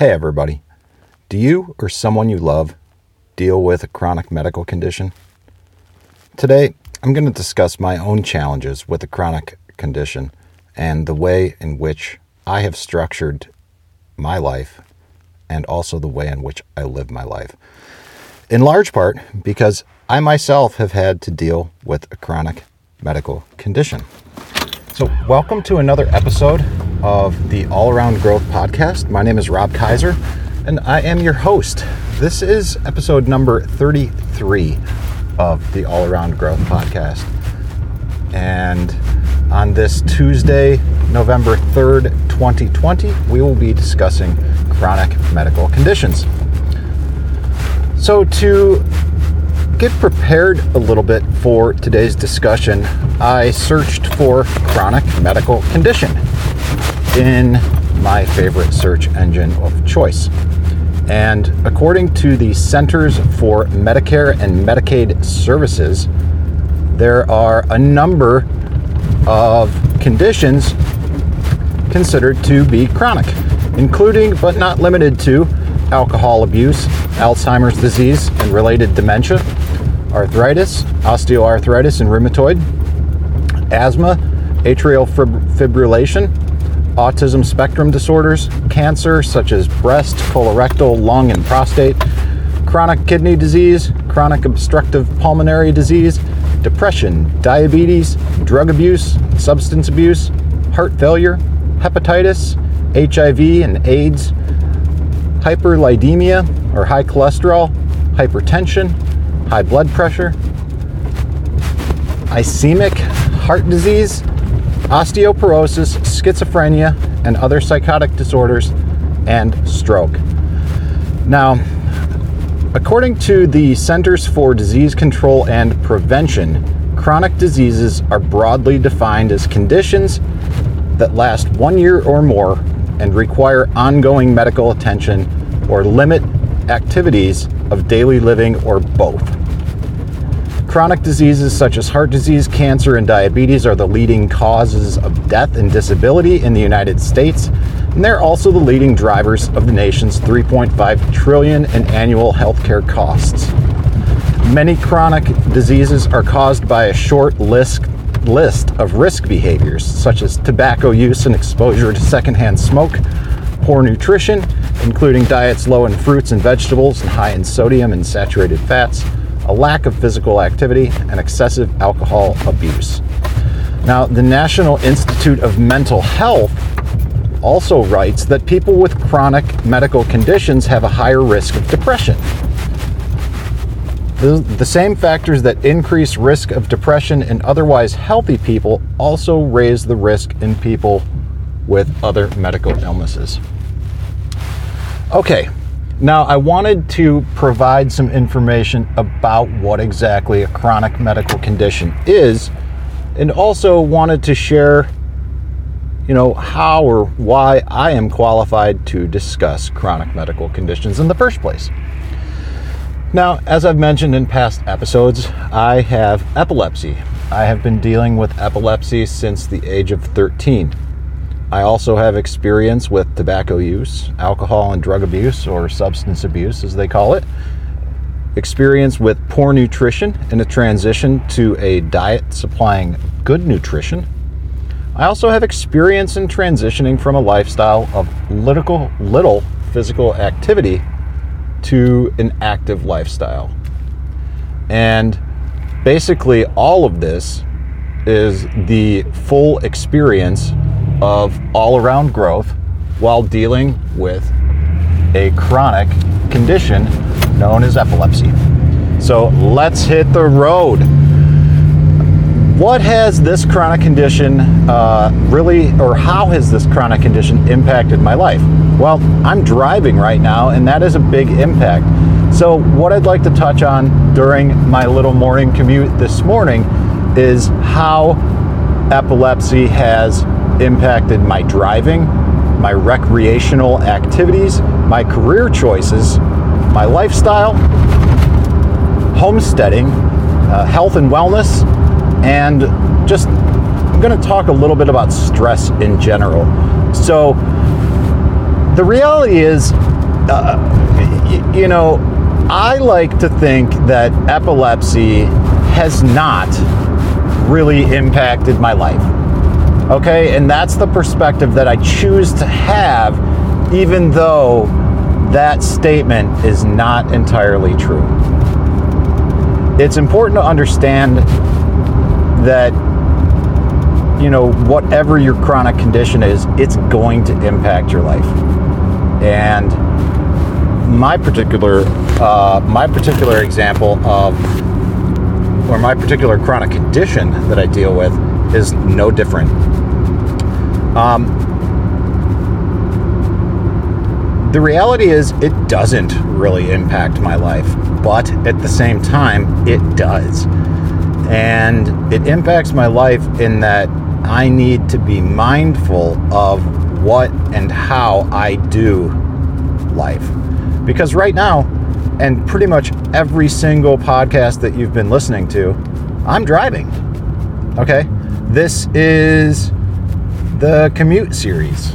Hey, everybody. Do you or someone you love deal with a chronic medical condition? Today, I'm going to discuss my own challenges with a chronic condition and the way in which I have structured my life and also the way in which I live my life. In large part because I myself have had to deal with a chronic medical condition. So, welcome to another episode of the All Around Growth podcast. My name is Rob Kaiser, and I am your host. This is episode number 33 of the All Around Growth podcast. And on this Tuesday, November 3rd, 2020, we will be discussing chronic medical conditions. So, to get prepared a little bit for today's discussion, I searched for chronic medical condition in my favorite search engine of choice. And according to the Centers for Medicare and Medicaid Services, there are a number of conditions considered to be chronic, including but not limited to alcohol abuse, Alzheimer's disease and related dementia, arthritis, osteoarthritis and rheumatoid, asthma, atrial fibrillation, autism spectrum disorders, cancer such as breast, colorectal, lung, and prostate, chronic kidney disease, chronic obstructive pulmonary disease, depression, diabetes, drug abuse, substance abuse, heart failure, hepatitis, HIV and AIDS, hyperlipidemia or high cholesterol, hypertension, high blood pressure, ischemic heart disease, osteoporosis, schizophrenia, and other psychotic disorders, and stroke. Now, according to the Centers for Disease Control and Prevention, chronic diseases are broadly defined as conditions that last one year or more and require ongoing medical attention or limit activities of daily living or both. Chronic diseases such as heart disease, cancer, and diabetes are the leading causes of death and disability in the United States, and they're also the leading drivers of the nation's 3.5 trillion in annual healthcare costs. Many chronic diseases are caused by a short list list of risk behaviors such as tobacco use and exposure to secondhand smoke, poor nutrition, including diets low in fruits and vegetables and high in sodium and saturated fats, a lack of physical activity, and excessive alcohol abuse. Now, the National Institute of Mental Health also writes that people with chronic medical conditions have a higher risk of depression. The, the, same factors that increase risk of depression in otherwise healthy people also raise the risk in people with other medical illnesses. Okay, now, I wanted to provide some information about what exactly a chronic medical condition is, and also wanted to share, you know, how or why I am qualified to discuss chronic medical conditions in the first place. Now, as I've mentioned in past episodes, I have epilepsy. I have been dealing with epilepsy since the age of 13. I also have experience with tobacco use, alcohol and drug abuse, or substance abuse as they call it, experience with poor nutrition and a transition to a diet supplying good nutrition. I also have experience in transitioning from a lifestyle of little, little physical activity to an active lifestyle. And basically, all of this is the full experience of all around growth while dealing with a chronic condition known as epilepsy. So let's hit the road. What has this chronic condition uh, really, or how has this chronic condition impacted my life? Well, I'm driving right now, and that is a big impact. So, what I'd like to touch on during my little morning commute this morning is how epilepsy has impacted my driving, my recreational activities, my career choices, my lifestyle, homesteading, uh, health and wellness, and just I'm going to talk a little bit about stress in general. So, the reality is, uh, you know, I like to think that epilepsy has not really impacted my life. Okay, and that's the perspective that I choose to have, even though that statement is not entirely true. It's important to understand that, you know, whatever your chronic condition is, it's going to impact your life. And my particular, uh, my particular example of, or my particular chronic condition that I deal with is no different. Um, the reality is, it doesn't really impact my life, but at the same time, it does. And it impacts my life in that I need to be mindful of what and how I do life. Because right now, and pretty much every single podcast that you've been listening to, I'm driving. Okay? This is the commute series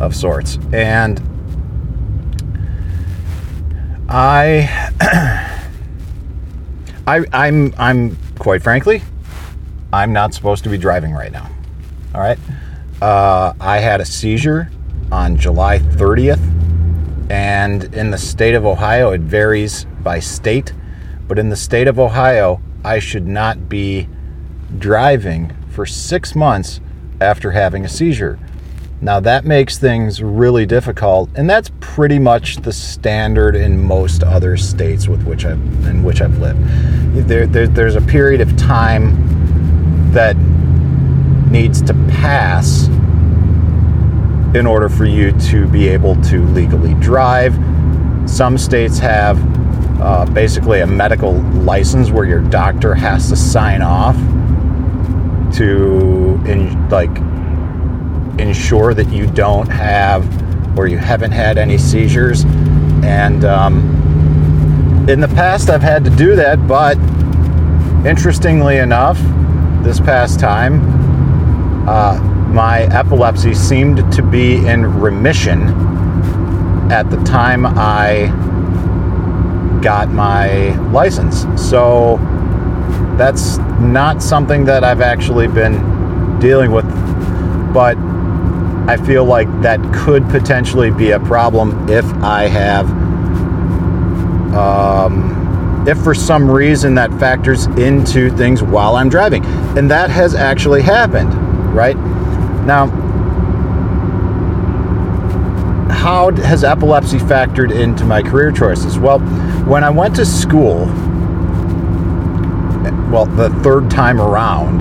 of sorts. And I I I'm I'm quite frankly, I'm not supposed to be driving right now. All right? Uh, I had a seizure on July 30th, and in the state of Ohio, it varies by state, but in the state of Ohio, I should not be driving for six months after having a seizure. Now that makes things really difficult, and that's pretty much the standard in most other states with which I've in which I've lived. There, there, there's a period of time that needs to pass in order for you to be able to legally drive. Some states have uh, basically a medical license where your doctor has to sign off to in, like ensure that you don't have or you haven't had any seizures. And um, in the past, I've had to do that, but interestingly enough, this past time, uh, my epilepsy seemed to be in remission at the time I got my license. So that's not something that I've actually been dealing with, but I feel like that could potentially be a problem if I have, um, if for some reason that factors into things while I'm driving. And that has actually happened, right? Now, how has epilepsy factored into my career choices? Well, when I went to school, well, the third time around,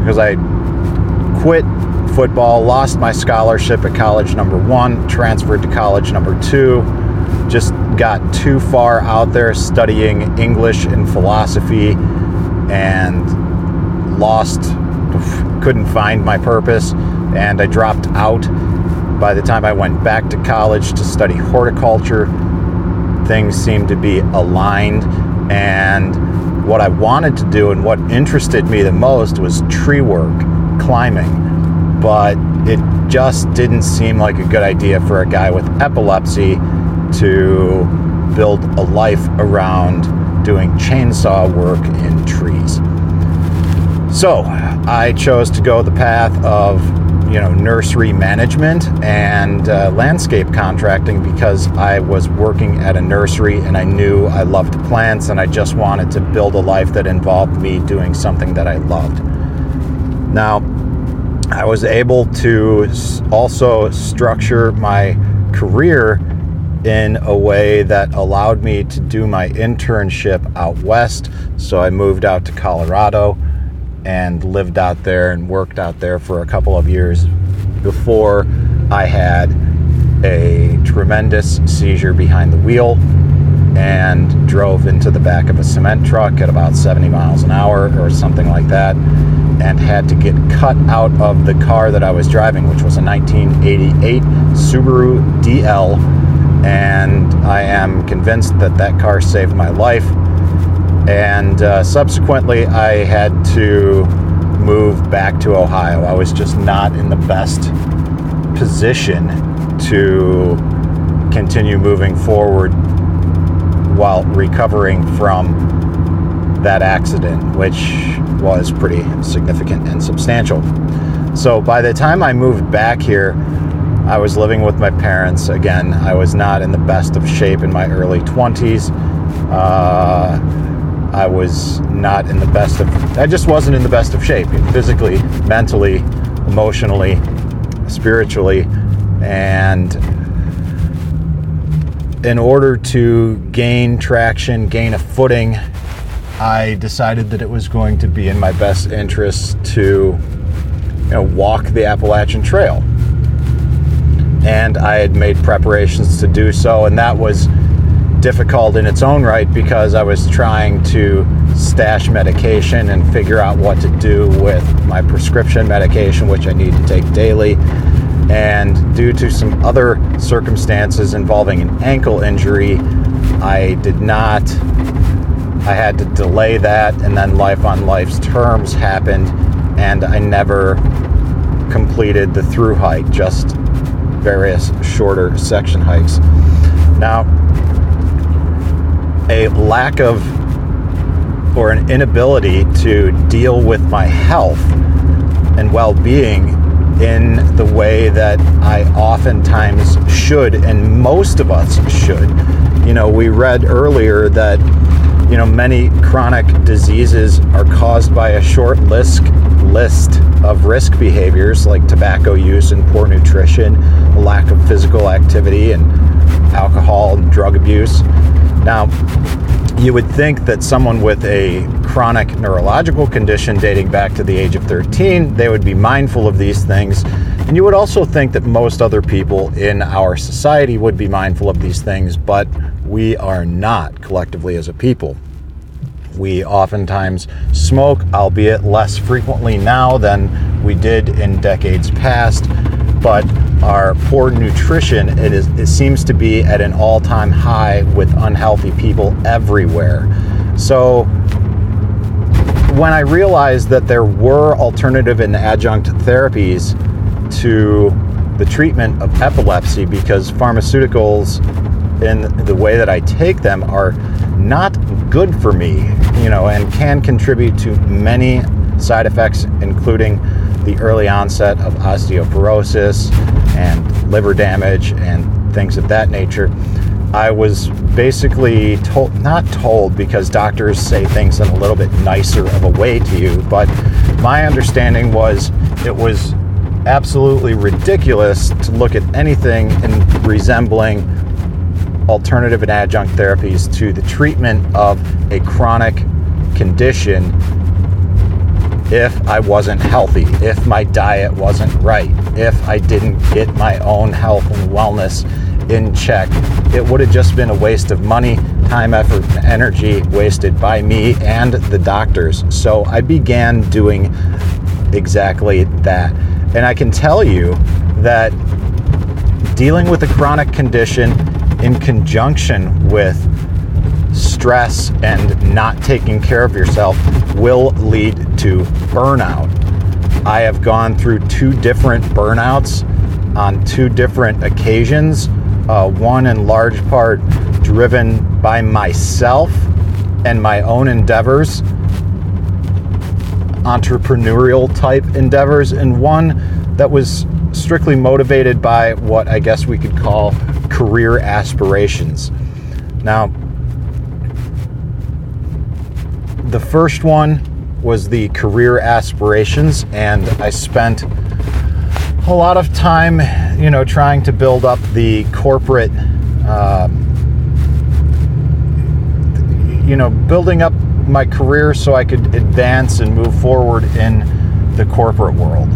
because I quit football, lost my scholarship at college number one, transferred to college number two, just got too far out there studying English and philosophy and lost, couldn't find my purpose, and I dropped out. By the time I went back to college to study horticulture, things seemed to be aligned, and what I wanted to do and what interested me the most was tree work, climbing but it just didn't seem like a good idea for a guy with epilepsy to build a life around doing chainsaw work in trees. So I chose to go the path of you know nursery management and uh, landscape contracting because I was working at a nursery and I knew I loved plants and I just wanted to build a life that involved me doing something that I loved. Now, I was able to also structure my career in a way that allowed me to do my internship out west. So I moved out to Colorado and lived out there and worked out there for a couple of years before I had a tremendous seizure behind the wheel and drove into the back of a cement truck at about 70 miles an hour or something like that and had to get cut out of the car that I was driving, which was a 1988 Subaru DL. And I am convinced that that car saved my life. And uh, subsequently, I had to move back to Ohio. I was just not in the best position to continue moving forward while recovering from that accident, which was pretty significant and substantial. So by the time I moved back here, I was living with my parents. Again, I was not in the best of shape in my early 20s. Uh, I was not in the best of, I just wasn't in the best of shape physically, mentally, emotionally, spiritually. And in order to gain traction, gain a footing, I decided that it was going to be in my best interest to you know, walk the Appalachian Trail and I had made preparations to do so, and that was difficult in its own right because I was trying to stash medication and figure out what to do with my prescription medication, which I need to take daily. And due to some other circumstances involving an ankle injury, I did not, I had to delay that, and then life on life's terms happened, and I never completed the through hike, just various shorter section hikes. Now, a lack of or an inability to deal with my health and well being in the way that I oftentimes should, and most of us should. You know, we read earlier that, you know, many chronic diseases are caused by a short list, list of risk behaviors like tobacco use and poor nutrition, lack of physical activity, and alcohol and drug abuse. Now, you would think that someone with a chronic neurological condition dating back to the age of 13, they would be mindful of these things. And you would also think that most other people in our society would be mindful of these things, but we are not collectively as a people. We oftentimes smoke, albeit less frequently now than we did in decades past, but our poor nutrition it is it seems to be at an all-time high with unhealthy people everywhere. So when I realized that there were alternative and adjunct therapies to the treatment of epilepsy because pharmaceuticals in the way that I take them are not good for me, you know, and can contribute to many side effects, including the early onset of osteoporosis and liver damage and things of that nature. I was basically told, not told because doctors say things in a little bit nicer of a way to you, but my understanding was it was absolutely ridiculous to look at anything in resembling alternative and adjunct therapies to the treatment of a chronic condition if I wasn't healthy, if my diet wasn't right, if I didn't get my own health and wellness in check. It would have just been a waste of money, time, effort, and energy wasted by me and the doctors. So I began doing exactly that. And I can tell you that dealing with a chronic condition in conjunction with stress and not taking care of yourself will lead to burnout. I have gone through two different burnouts on two different occasions. Uh, one in large part driven by myself and my own endeavors, entrepreneurial type endeavors, and one that was strictly motivated by what I guess we could call career aspirations. Now, the first one was the career aspirations, and I spent a lot of time, you know, trying to build up the corporate, uh, you know, building up my career so I could advance and move forward in the corporate world.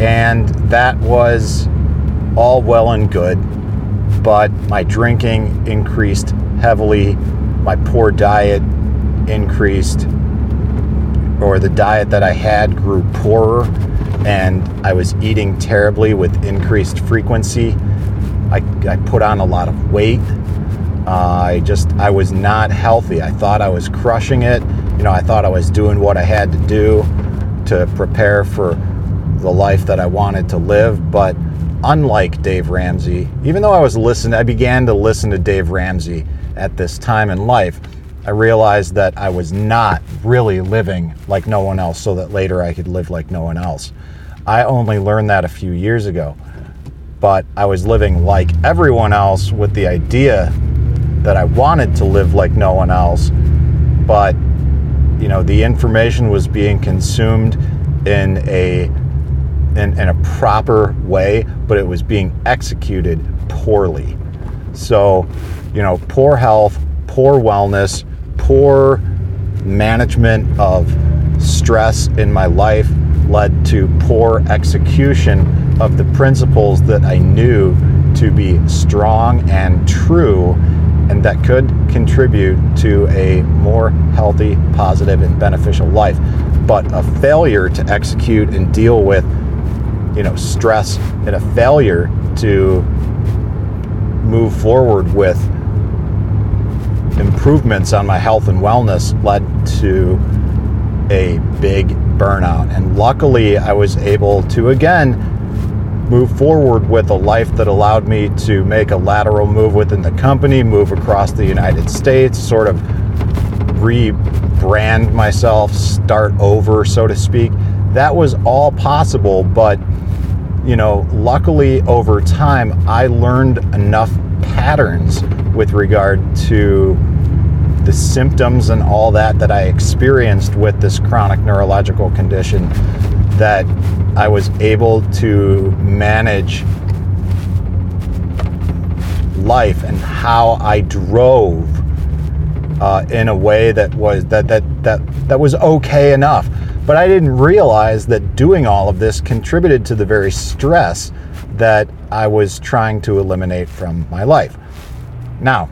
And that was all well and good, but my drinking increased heavily, my poor diet increased, or the diet that I had grew poorer, and I was eating terribly with increased frequency. I, I put on a lot of weight. Uh, I just, I was not healthy. I thought I was crushing it. You know, I thought I was doing what I had to do to prepare for the life that I wanted to live, but unlike Dave Ramsey, even though I was listening, I began to listen to Dave Ramsey at this time in life. I realized that I was not really living like no one else so that later I could live like no one else. I only learned that a few years ago, but I was living like everyone else with the idea that I wanted to live like no one else, but you know, the information was being consumed in a in, in a proper way, but it was being executed poorly. So, you know, poor health, poor wellness, poor management of stress in my life led to poor execution of the principles that I knew to be strong and true and that could contribute to a more healthy, positive, and beneficial life. But a failure to execute and deal with, you know, stress and a failure to move forward with improvements on my health and wellness led to a big burnout. And luckily, I was able to again move forward with a life that allowed me to make a lateral move within the company, move across the United States, sort of rebrand myself, start over, so to speak. That was all possible, but you know, luckily over time, I learned enough patterns with regard to the symptoms and all that that I experienced with this chronic neurological condition that I was able to manage life and how I drove uh, in a way that was that that that that was okay enough. But I didn't realize that doing all of this contributed to the very stress that I was trying to eliminate from my life. Now,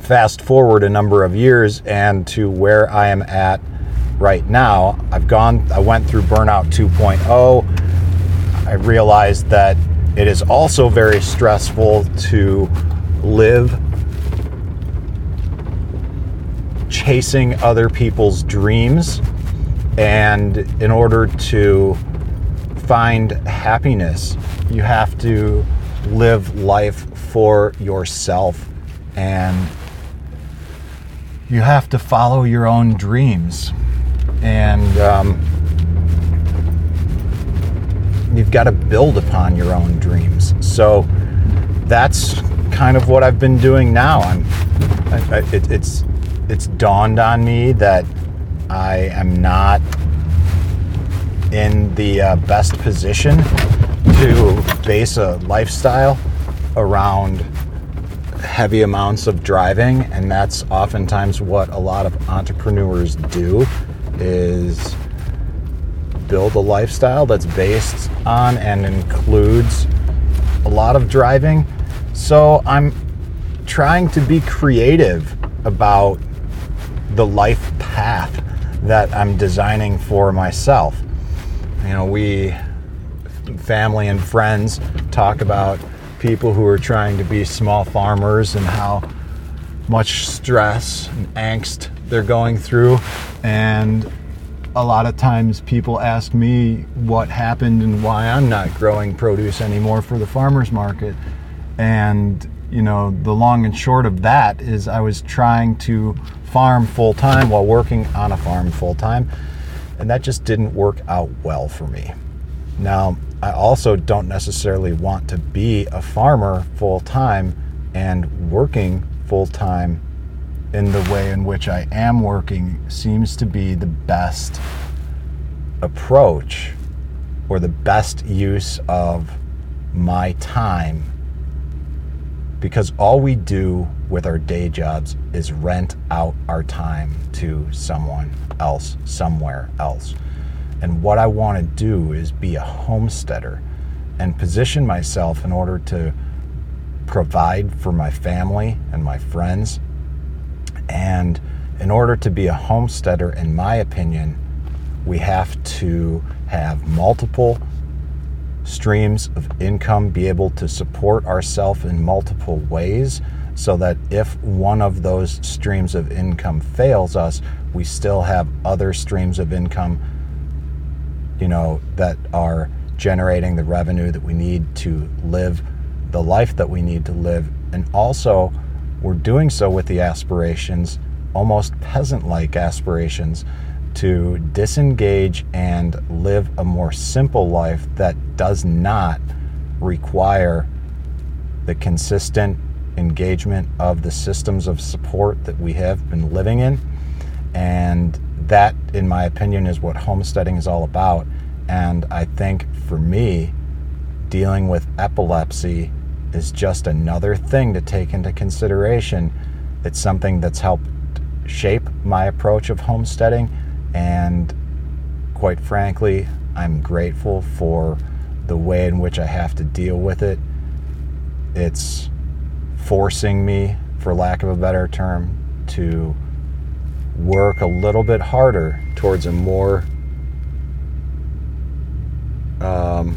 fast forward a number of years and to where I am at right now. I've gone, I went through Burnout 2.0. I realized that it is also very stressful to live chasing other people's dreams. And in order to find happiness, you have to live life for yourself and you have to follow your own dreams and um, you've got to build upon your own dreams. So that's kind of what I've been doing now. I'm, I, I, it, it's it's dawned on me that I am not in the uh, best position to base a lifestyle around heavy amounts of driving and that's oftentimes what a lot of entrepreneurs do is build a lifestyle that's based on and includes a lot of driving. So I'm trying to be creative about the life path that I'm designing for myself. You know, we, family and friends, talk about people who are trying to be small farmers and how much stress and angst they're going through. And a lot of times people ask me what happened and why I'm not growing produce anymore for the farmers market. And, you know, the long and short of that is I was trying to farm full time while working on a farm full time. And that just didn't work out well for me. Now, I also don't necessarily want to be a farmer full time and working full time in the way in which I am working seems to be the best approach or the best use of my time because all we do with our day jobs is rent out our time to someone else, somewhere else. And what I want to do is be a homesteader and position myself in order to provide for my family and my friends and in order to be a homesteader, in my opinion, we have to have multiple streams of income, be able to support ourselves in multiple ways, so that if one of those streams of income fails us, we still have other streams of income, you know, that are generating the revenue that we need to live the life that we need to live. And also, we're doing so with the aspirations, almost peasant like aspirations, to disengage and live a more simple life that does not require the consistent engagement of the systems of support that we have been living in. And that, in my opinion, is what homesteading is all about. And I think for me, dealing with epilepsy is just another thing to take into consideration. It's something that's helped shape my approach of homesteading. And quite frankly, I'm grateful for the way in which I have to deal with it. It's forcing me, for lack of a better term, to work a little bit harder towards a more um,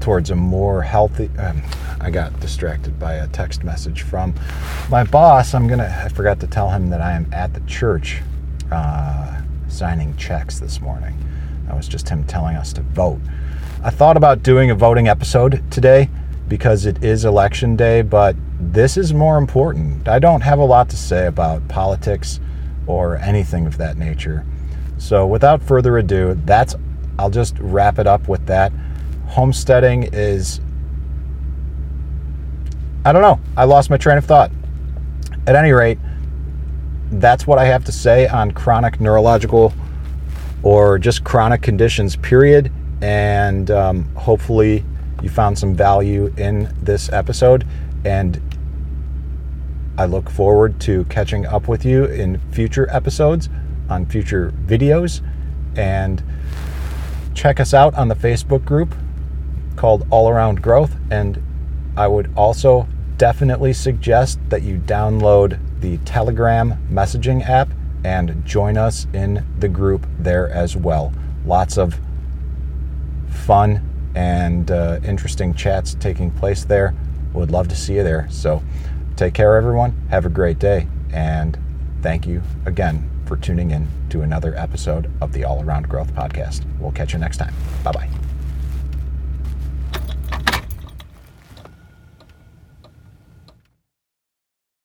towards a more healthy um, i got distracted by a text message from my boss. I'm gonna i forgot to tell him that i am at the church uh, signing checks this morning. That was just him telling us to vote i thought about doing a voting episode today because it is election day but this is more important. I don't have a lot to say about politics or anything of that nature. So, without further ado, that's I'll just wrap it up with that. Homesteading is I don't know. I lost my train of thought. At any rate, that's what I have to say on chronic neurological or just chronic conditions, period. And um, hopefully, you found some value in this episode. And I look forward to catching up with you in future episodes, on future videos, and check us out on the Facebook group called All Around Growth. And I would also definitely suggest that you download the Telegram messaging app and join us in the group there as well. Lots of fun and uh, interesting chats taking place there. Would love to see you there. So, Take care, everyone. Have a great day. And thank you again for tuning in to another episode of the All Around Growth Podcast. We'll catch you next time. Bye bye.